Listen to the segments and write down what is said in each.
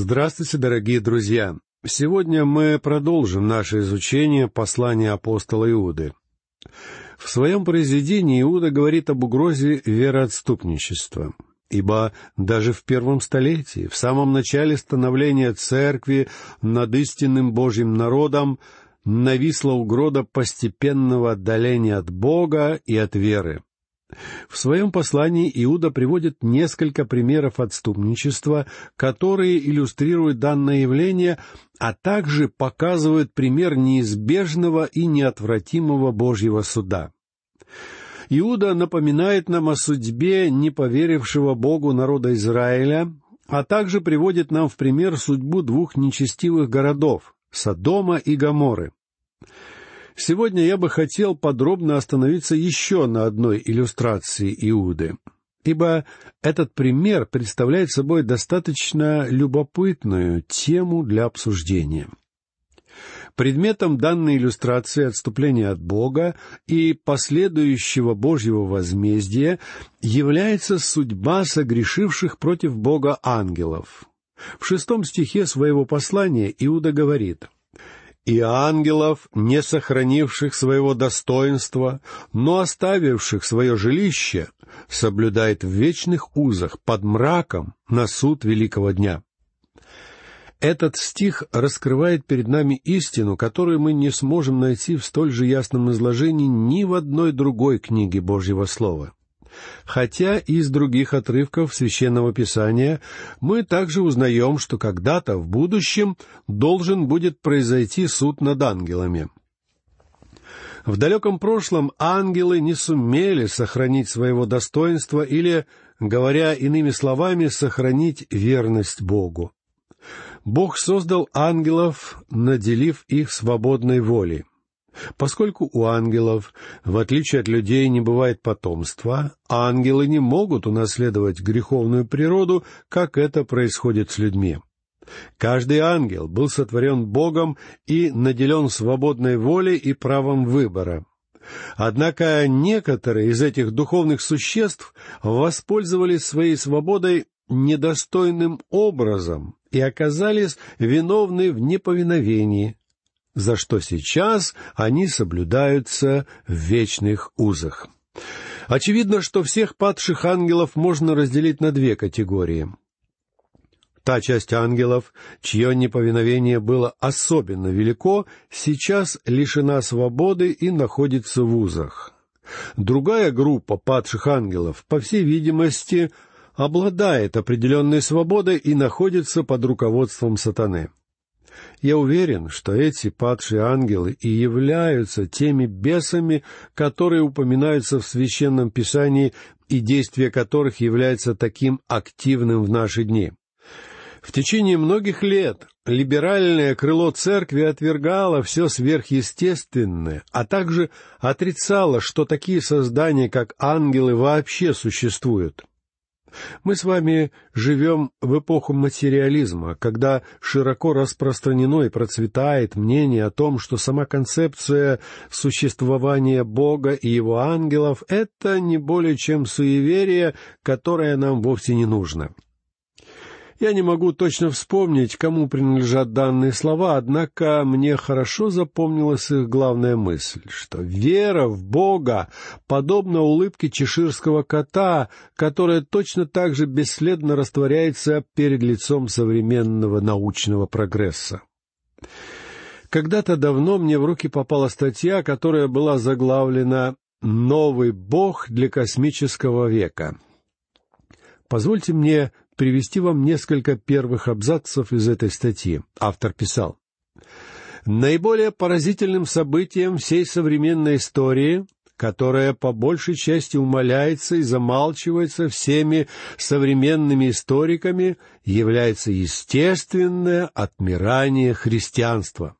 Здравствуйте, дорогие друзья! Сегодня мы продолжим наше изучение послания апостола Иуды. В своем произведении Иуда говорит об угрозе вероотступничества, ибо даже в первом столетии, в самом начале становления церкви над истинным Божьим народом, нависла угроза постепенного отдаления от Бога и от веры. В своем послании Иуда приводит несколько примеров отступничества, которые иллюстрируют данное явление, а также показывают пример неизбежного и неотвратимого Божьего суда. Иуда напоминает нам о судьбе неповерившего Богу народа Израиля, а также приводит нам в пример судьбу двух нечестивых городов — Содома и Гоморы. Сегодня я бы хотел подробно остановиться еще на одной иллюстрации Иуды, ибо этот пример представляет собой достаточно любопытную тему для обсуждения. Предметом данной иллюстрации отступления от Бога и последующего Божьего возмездия является судьба согрешивших против Бога ангелов. В шестом стихе своего послания Иуда говорит — и ангелов, не сохранивших своего достоинства, но оставивших свое жилище, соблюдает в вечных узах под мраком на суд великого дня. Этот стих раскрывает перед нами истину, которую мы не сможем найти в столь же ясном изложении ни в одной другой книге Божьего Слова. Хотя из других отрывков Священного Писания мы также узнаем, что когда-то в будущем должен будет произойти суд над ангелами. В далеком прошлом ангелы не сумели сохранить своего достоинства или, говоря иными словами, сохранить верность Богу. Бог создал ангелов, наделив их свободной волей. Поскольку у ангелов, в отличие от людей, не бывает потомства, ангелы не могут унаследовать греховную природу, как это происходит с людьми. Каждый ангел был сотворен Богом и наделен свободной волей и правом выбора. Однако некоторые из этих духовных существ воспользовались своей свободой недостойным образом и оказались виновны в неповиновении, за что сейчас они соблюдаются в вечных узах. Очевидно, что всех падших ангелов можно разделить на две категории. Та часть ангелов, чье неповиновение было особенно велико, сейчас лишена свободы и находится в узах. Другая группа падших ангелов, по всей видимости, обладает определенной свободой и находится под руководством сатаны. Я уверен, что эти падшие ангелы и являются теми бесами, которые упоминаются в Священном Писании и действие которых является таким активным в наши дни. В течение многих лет либеральное крыло церкви отвергало все сверхъестественное, а также отрицало, что такие создания, как ангелы, вообще существуют. Мы с вами живем в эпоху материализма, когда широко распространено и процветает мнение о том, что сама концепция существования Бога и Его ангелов — это не более чем суеверие, которое нам вовсе не нужно. Я не могу точно вспомнить, кому принадлежат данные слова, однако мне хорошо запомнилась их главная мысль, что вера в Бога подобна улыбке чеширского кота, которая точно так же бесследно растворяется перед лицом современного научного прогресса. Когда-то давно мне в руки попала статья, которая была заглавлена «Новый Бог для космического века». Позвольте мне привести вам несколько первых абзацев из этой статьи. Автор писал. Наиболее поразительным событием всей современной истории, которая по большей части умаляется и замалчивается всеми современными историками, является естественное отмирание христианства.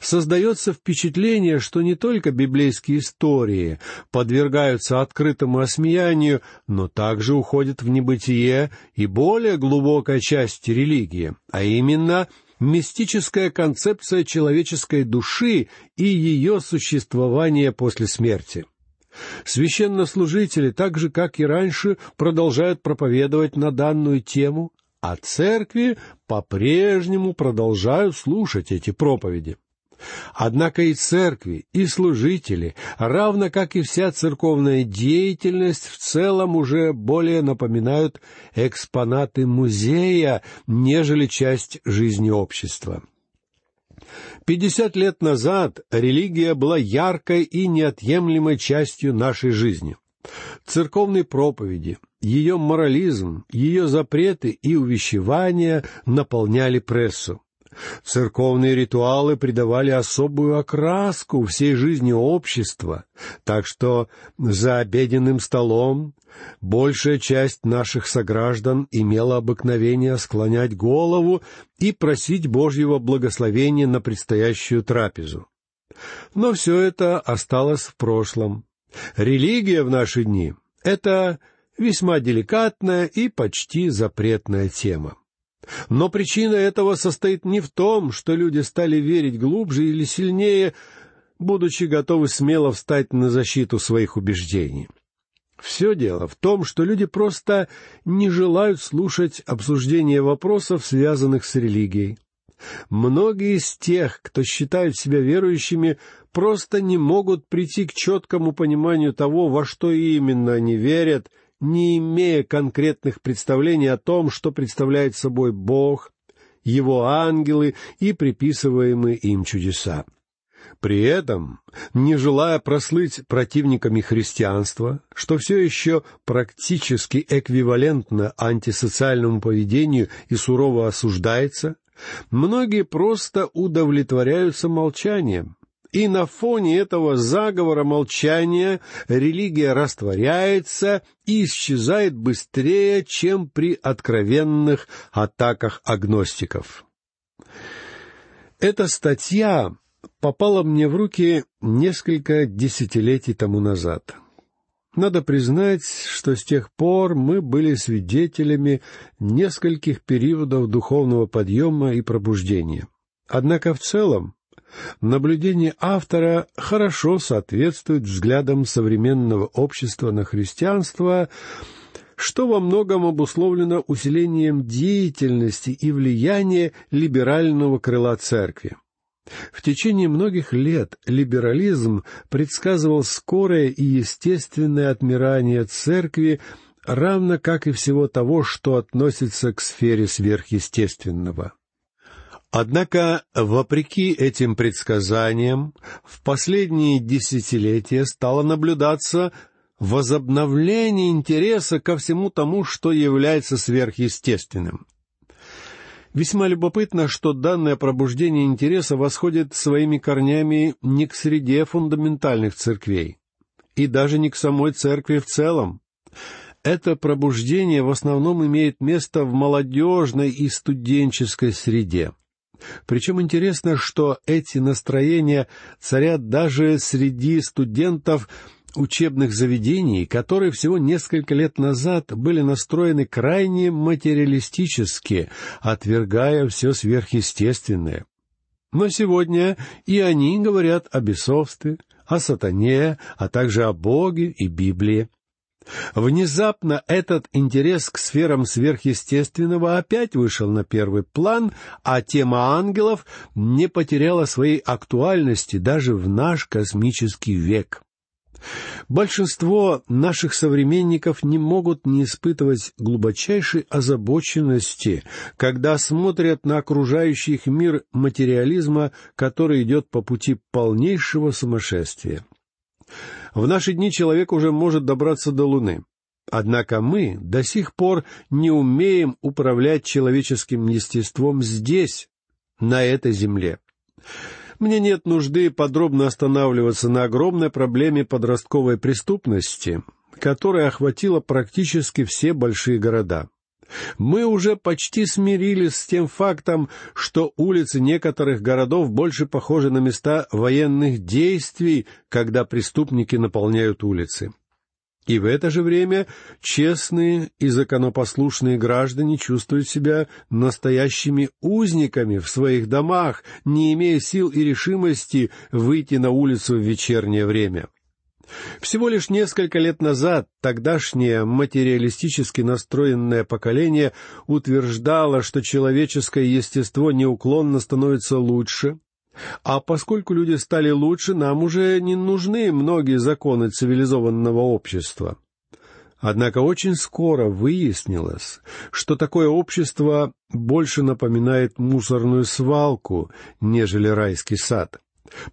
Создается впечатление, что не только библейские истории подвергаются открытому осмеянию, но также уходят в небытие и более глубокая часть религии, а именно мистическая концепция человеческой души и ее существования после смерти. Священнослужители, так же как и раньше, продолжают проповедовать на данную тему, а церкви по-прежнему продолжают слушать эти проповеди. Однако и церкви, и служители, равно как и вся церковная деятельность в целом уже более напоминают экспонаты музея, нежели часть жизни общества. Пятьдесят лет назад религия была яркой и неотъемлемой частью нашей жизни. Церковные проповеди, ее морализм, ее запреты и увещевания наполняли прессу. Церковные ритуалы придавали особую окраску всей жизни общества, так что за обеденным столом большая часть наших сограждан имела обыкновение склонять голову и просить Божьего благословения на предстоящую трапезу. Но все это осталось в прошлом. Религия в наши дни — это весьма деликатная и почти запретная тема. Но причина этого состоит не в том, что люди стали верить глубже или сильнее, будучи готовы смело встать на защиту своих убеждений. Все дело в том, что люди просто не желают слушать обсуждение вопросов, связанных с религией. Многие из тех, кто считают себя верующими, просто не могут прийти к четкому пониманию того, во что именно они верят не имея конкретных представлений о том, что представляет собой Бог, Его ангелы и приписываемые им чудеса. При этом, не желая прослыть противниками христианства, что все еще практически эквивалентно антисоциальному поведению и сурово осуждается, многие просто удовлетворяются молчанием, и на фоне этого заговора молчания религия растворяется и исчезает быстрее, чем при откровенных атаках агностиков. Эта статья попала мне в руки несколько десятилетий тому назад. Надо признать, что с тех пор мы были свидетелями нескольких периодов духовного подъема и пробуждения. Однако в целом Наблюдение автора хорошо соответствует взглядам современного общества на христианство, что во многом обусловлено усилением деятельности и влияния либерального крыла церкви. В течение многих лет либерализм предсказывал скорое и естественное отмирание церкви, равно как и всего того, что относится к сфере сверхъестественного. Однако, вопреки этим предсказаниям, в последние десятилетия стало наблюдаться возобновление интереса ко всему тому, что является сверхъестественным. Весьма любопытно, что данное пробуждение интереса восходит своими корнями не к среде фундаментальных церквей, и даже не к самой церкви в целом. Это пробуждение в основном имеет место в молодежной и студенческой среде. Причем интересно, что эти настроения царят даже среди студентов учебных заведений, которые всего несколько лет назад были настроены крайне материалистически, отвергая все сверхъестественное. Но сегодня и они говорят о бесовстве, о сатане, а также о Боге и Библии. Внезапно этот интерес к сферам сверхъестественного опять вышел на первый план, а тема ангелов не потеряла своей актуальности даже в наш космический век. Большинство наших современников не могут не испытывать глубочайшей озабоченности, когда смотрят на окружающий их мир материализма, который идет по пути полнейшего сумасшествия. В наши дни человек уже может добраться до Луны. Однако мы до сих пор не умеем управлять человеческим естеством здесь, на этой земле. Мне нет нужды подробно останавливаться на огромной проблеме подростковой преступности, которая охватила практически все большие города. Мы уже почти смирились с тем фактом, что улицы некоторых городов больше похожи на места военных действий, когда преступники наполняют улицы. И в это же время честные и законопослушные граждане чувствуют себя настоящими узниками в своих домах, не имея сил и решимости выйти на улицу в вечернее время. Всего лишь несколько лет назад тогдашнее материалистически настроенное поколение утверждало, что человеческое естество неуклонно становится лучше, а поскольку люди стали лучше, нам уже не нужны многие законы цивилизованного общества. Однако очень скоро выяснилось, что такое общество больше напоминает мусорную свалку, нежели райский сад.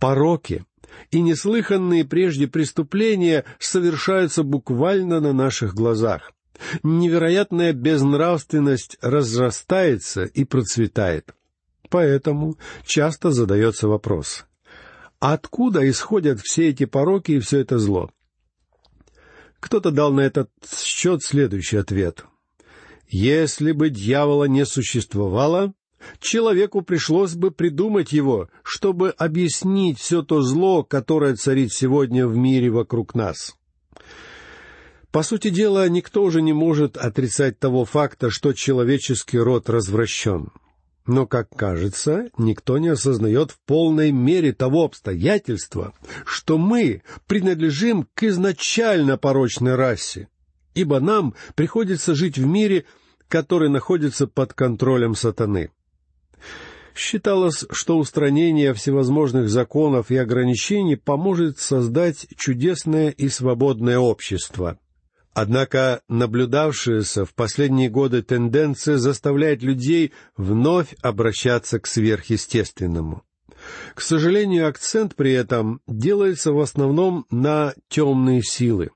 Пороки и неслыханные прежде преступления совершаются буквально на наших глазах. Невероятная безнравственность разрастается и процветает. Поэтому часто задается вопрос, откуда исходят все эти пороки и все это зло? Кто-то дал на этот счет следующий ответ. Если бы дьявола не существовало, человеку пришлось бы придумать его, чтобы объяснить все то зло, которое царит сегодня в мире вокруг нас. По сути дела, никто уже не может отрицать того факта, что человеческий род развращен. Но, как кажется, никто не осознает в полной мере того обстоятельства, что мы принадлежим к изначально порочной расе, ибо нам приходится жить в мире, который находится под контролем сатаны. Считалось, что устранение всевозможных законов и ограничений поможет создать чудесное и свободное общество — Однако наблюдавшаяся в последние годы тенденция заставляет людей вновь обращаться к сверхъестественному. К сожалению, акцент при этом делается в основном на темные силы.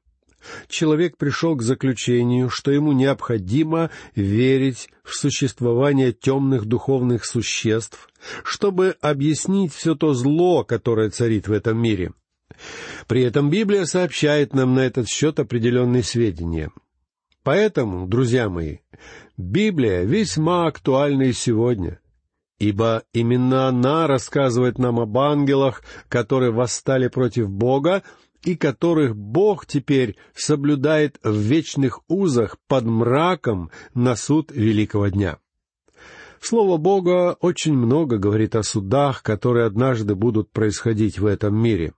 Человек пришел к заключению, что ему необходимо верить в существование темных духовных существ, чтобы объяснить все то зло, которое царит в этом мире — при этом Библия сообщает нам на этот счет определенные сведения. Поэтому, друзья мои, Библия весьма актуальна и сегодня, ибо именно она рассказывает нам об ангелах, которые восстали против Бога и которых Бог теперь соблюдает в вечных узах под мраком на суд великого дня. Слово Бога очень много говорит о судах, которые однажды будут происходить в этом мире.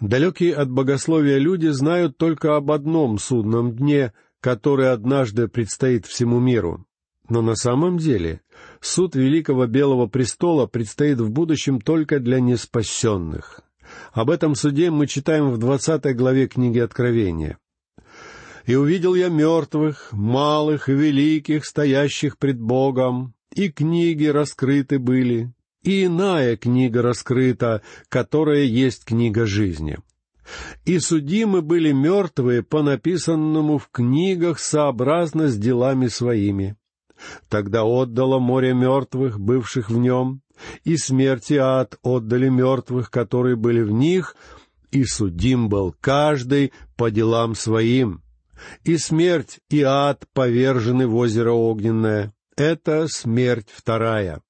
Далекие от богословия люди знают только об одном судном дне, который однажды предстоит всему миру. Но на самом деле суд Великого Белого Престола предстоит в будущем только для неспасенных. Об этом суде мы читаем в двадцатой главе книги Откровения. «И увидел я мертвых, малых и великих, стоящих пред Богом, и книги раскрыты были, и иная книга раскрыта, которая есть книга жизни. И судимы были мертвые по написанному в книгах сообразно с делами своими. Тогда отдало море мертвых, бывших в нем, и смерть и ад отдали мертвых, которые были в них, и судим был каждый по делам своим. И смерть и ад повержены в озеро огненное. Это смерть вторая.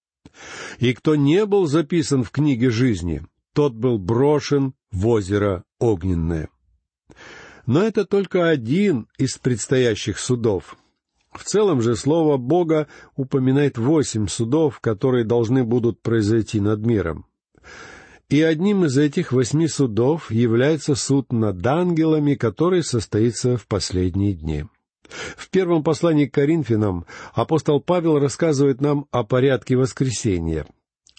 И кто не был записан в книге жизни, тот был брошен в озеро огненное. Но это только один из предстоящих судов. В целом же слово Бога упоминает восемь судов, которые должны будут произойти над миром. И одним из этих восьми судов является суд над ангелами, который состоится в последние дни. В первом послании к Коринфянам апостол Павел рассказывает нам о порядке воскресения.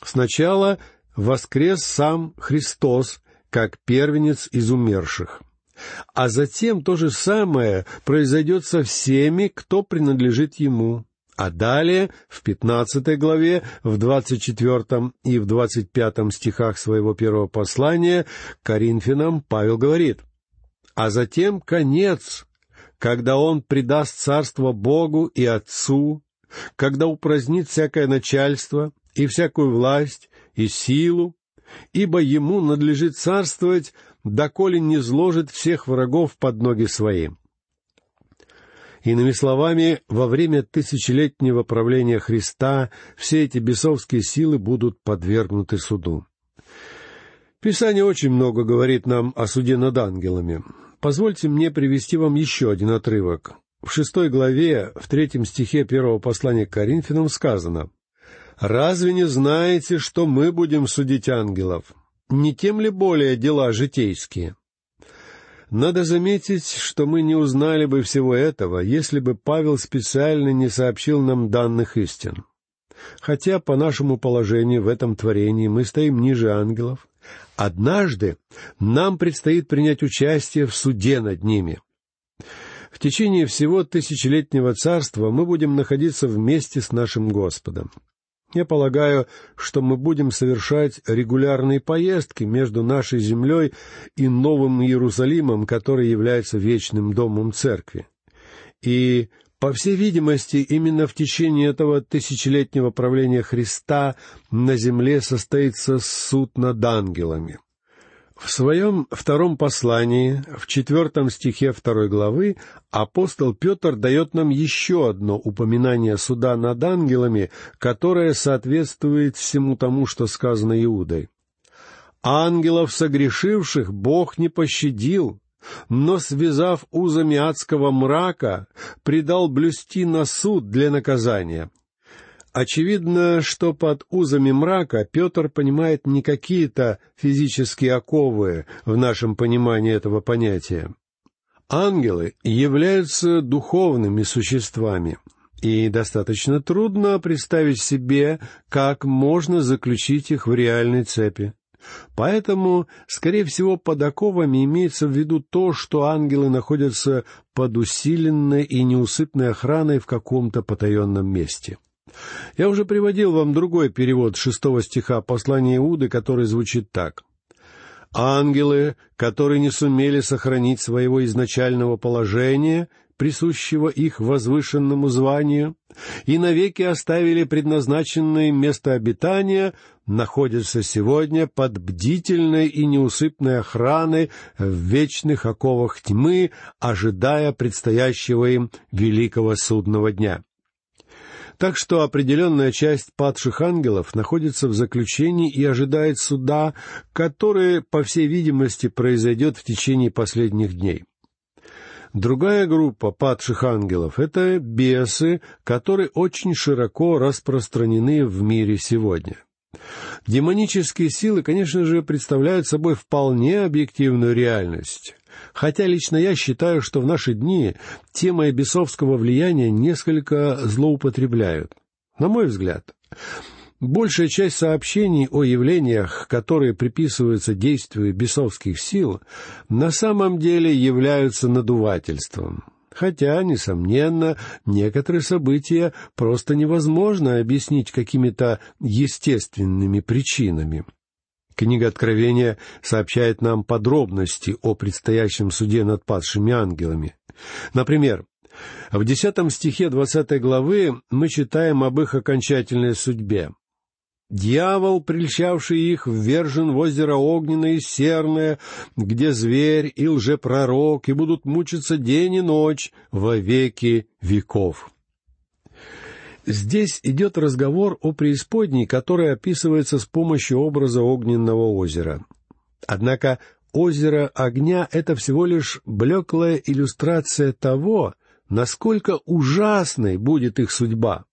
Сначала воскрес сам Христос, как первенец из умерших. А затем то же самое произойдет со всеми, кто принадлежит Ему. А далее, в пятнадцатой главе, в двадцать четвертом и в двадцать пятом стихах своего первого послания Коринфянам Павел говорит, «А затем конец, когда Он предаст царство Богу и Отцу, когда упразднит всякое начальство и всякую власть и силу, ибо Ему надлежит царствовать, доколе не зложит всех врагов под ноги своим. Иными словами, во время тысячелетнего правления Христа все эти бесовские силы будут подвергнуты суду. Писание очень много говорит нам о суде над ангелами. Позвольте мне привести вам еще один отрывок. В шестой главе, в третьем стихе первого послания к Коринфянам сказано «Разве не знаете, что мы будем судить ангелов? Не тем ли более дела житейские?» Надо заметить, что мы не узнали бы всего этого, если бы Павел специально не сообщил нам данных истин. Хотя по нашему положению в этом творении мы стоим ниже ангелов, однажды нам предстоит принять участие в суде над ними. В течение всего тысячелетнего царства мы будем находиться вместе с нашим Господом. Я полагаю, что мы будем совершать регулярные поездки между нашей землей и Новым Иерусалимом, который является вечным домом церкви. И, по всей видимости, именно в течение этого тысячелетнего правления Христа на земле состоится суд над ангелами. В своем втором послании, в четвертом стихе второй главы, апостол Петр дает нам еще одно упоминание суда над ангелами, которое соответствует всему тому, что сказано Иудой. «Ангелов согрешивших Бог не пощадил, но, связав узами адского мрака, предал блюсти на суд для наказания, Очевидно, что под узами мрака Петр понимает не какие-то физические оковы в нашем понимании этого понятия. Ангелы являются духовными существами, и достаточно трудно представить себе, как можно заключить их в реальной цепи. Поэтому, скорее всего, под оковами имеется в виду то, что ангелы находятся под усиленной и неусыпной охраной в каком-то потаенном месте. Я уже приводил вам другой перевод шестого стиха послания Иуды, который звучит так. «Ангелы, которые не сумели сохранить своего изначального положения, присущего их возвышенному званию, и навеки оставили предназначенное место обитания, находятся сегодня под бдительной и неусыпной охраной в вечных оковах тьмы, ожидая предстоящего им великого судного дня. Так что определенная часть падших ангелов находится в заключении и ожидает суда, который, по всей видимости, произойдет в течение последних дней. Другая группа падших ангелов — это бесы, которые очень широко распространены в мире сегодня. Демонические силы, конечно же, представляют собой вполне объективную реальность. Хотя лично я считаю, что в наши дни темой бесовского влияния несколько злоупотребляют. На мой взгляд, большая часть сообщений о явлениях, которые приписываются действию бесовских сил, на самом деле являются надувательством. Хотя, несомненно, некоторые события просто невозможно объяснить какими-то естественными причинами. Книга Откровения сообщает нам подробности о предстоящем суде над падшими ангелами. Например, в десятом стихе двадцатой главы мы читаем об их окончательной судьбе. «Дьявол, прельщавший их, ввержен в озеро огненное и серное, где зверь и лжепророк, и будут мучиться день и ночь во веки веков». Здесь идет разговор о преисподней, которая описывается с помощью образа огненного озера. Однако озеро огня — это всего лишь блеклая иллюстрация того, насколько ужасной будет их судьба.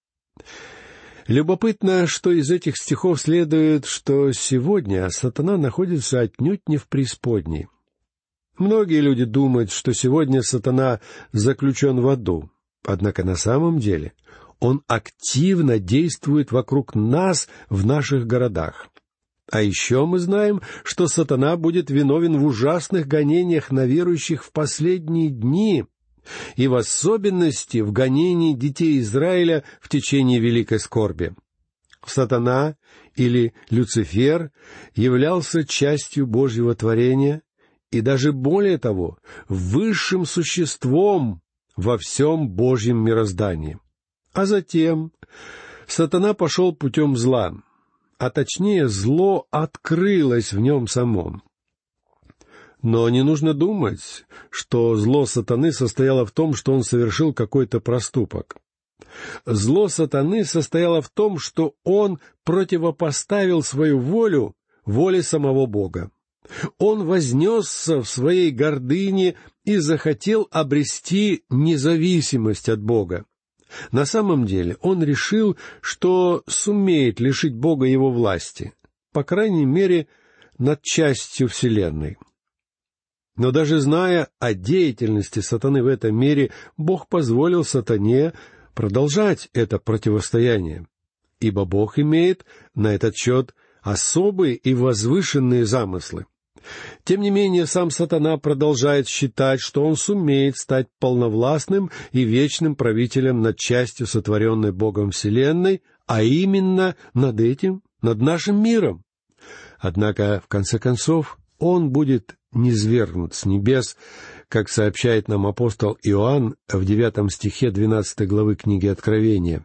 Любопытно, что из этих стихов следует, что сегодня сатана находится отнюдь не в преисподней. Многие люди думают, что сегодня сатана заключен в аду, однако на самом деле он активно действует вокруг нас в наших городах. А еще мы знаем, что сатана будет виновен в ужасных гонениях на верующих в последние дни, и в особенности в гонении детей Израиля в течение великой скорби. Сатана или Люцифер являлся частью Божьего творения и даже более того, высшим существом во всем Божьем мироздании. А затем сатана пошел путем зла, а точнее зло открылось в нем самом. Но не нужно думать, что зло сатаны состояло в том, что он совершил какой-то проступок. Зло сатаны состояло в том, что он противопоставил свою волю воле самого Бога. Он вознесся в своей гордыне и захотел обрести независимость от Бога. На самом деле он решил, что сумеет лишить Бога его власти, по крайней мере, над частью Вселенной. Но даже зная о деятельности сатаны в этом мире, Бог позволил сатане продолжать это противостояние, ибо Бог имеет на этот счет особые и возвышенные замыслы. Тем не менее, сам сатана продолжает считать, что он сумеет стать полновластным и вечным правителем над частью сотворенной Богом Вселенной, а именно над этим, над нашим миром. Однако, в конце концов, он будет низвергнут с небес, как сообщает нам апостол Иоанн в девятом стихе двенадцатой главы книги Откровения.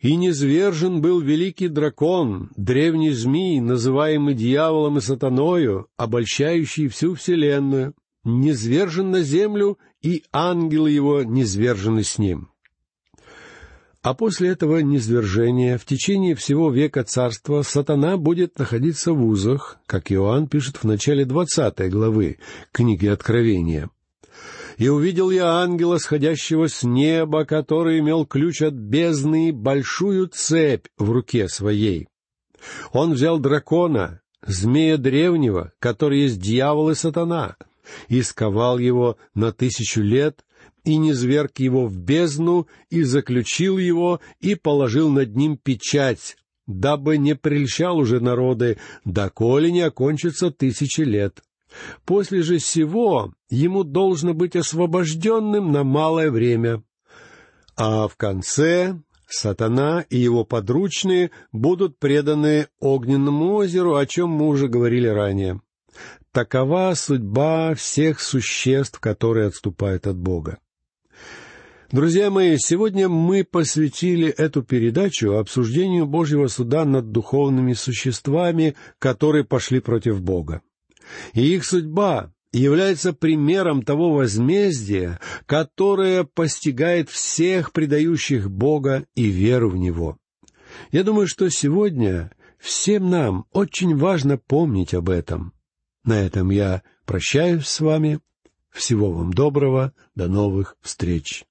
«И низвержен был великий дракон, древний змей, называемый дьяволом и сатаною, обольщающий всю вселенную, низвержен на землю, и ангелы его низвержены с ним». А после этого низвержения в течение всего века царства сатана будет находиться в узах, как Иоанн пишет в начале двадцатой главы книги Откровения. «И увидел я ангела, сходящего с неба, который имел ключ от бездны и большую цепь в руке своей. Он взял дракона, змея древнего, который есть дьявол и сатана, и сковал его на тысячу лет, и низверг его в бездну, и заключил его, и положил над ним печать, дабы не прельщал уже народы, доколе не окончится тысячи лет. После же сего ему должно быть освобожденным на малое время. А в конце сатана и его подручные будут преданы огненному озеру, о чем мы уже говорили ранее. Такова судьба всех существ, которые отступают от Бога. Друзья мои, сегодня мы посвятили эту передачу обсуждению Божьего суда над духовными существами, которые пошли против Бога. И их судьба является примером того возмездия, которое постигает всех предающих Бога и веру в Него. Я думаю, что сегодня всем нам очень важно помнить об этом. На этом я прощаюсь с вами. Всего вам доброго. До новых встреч.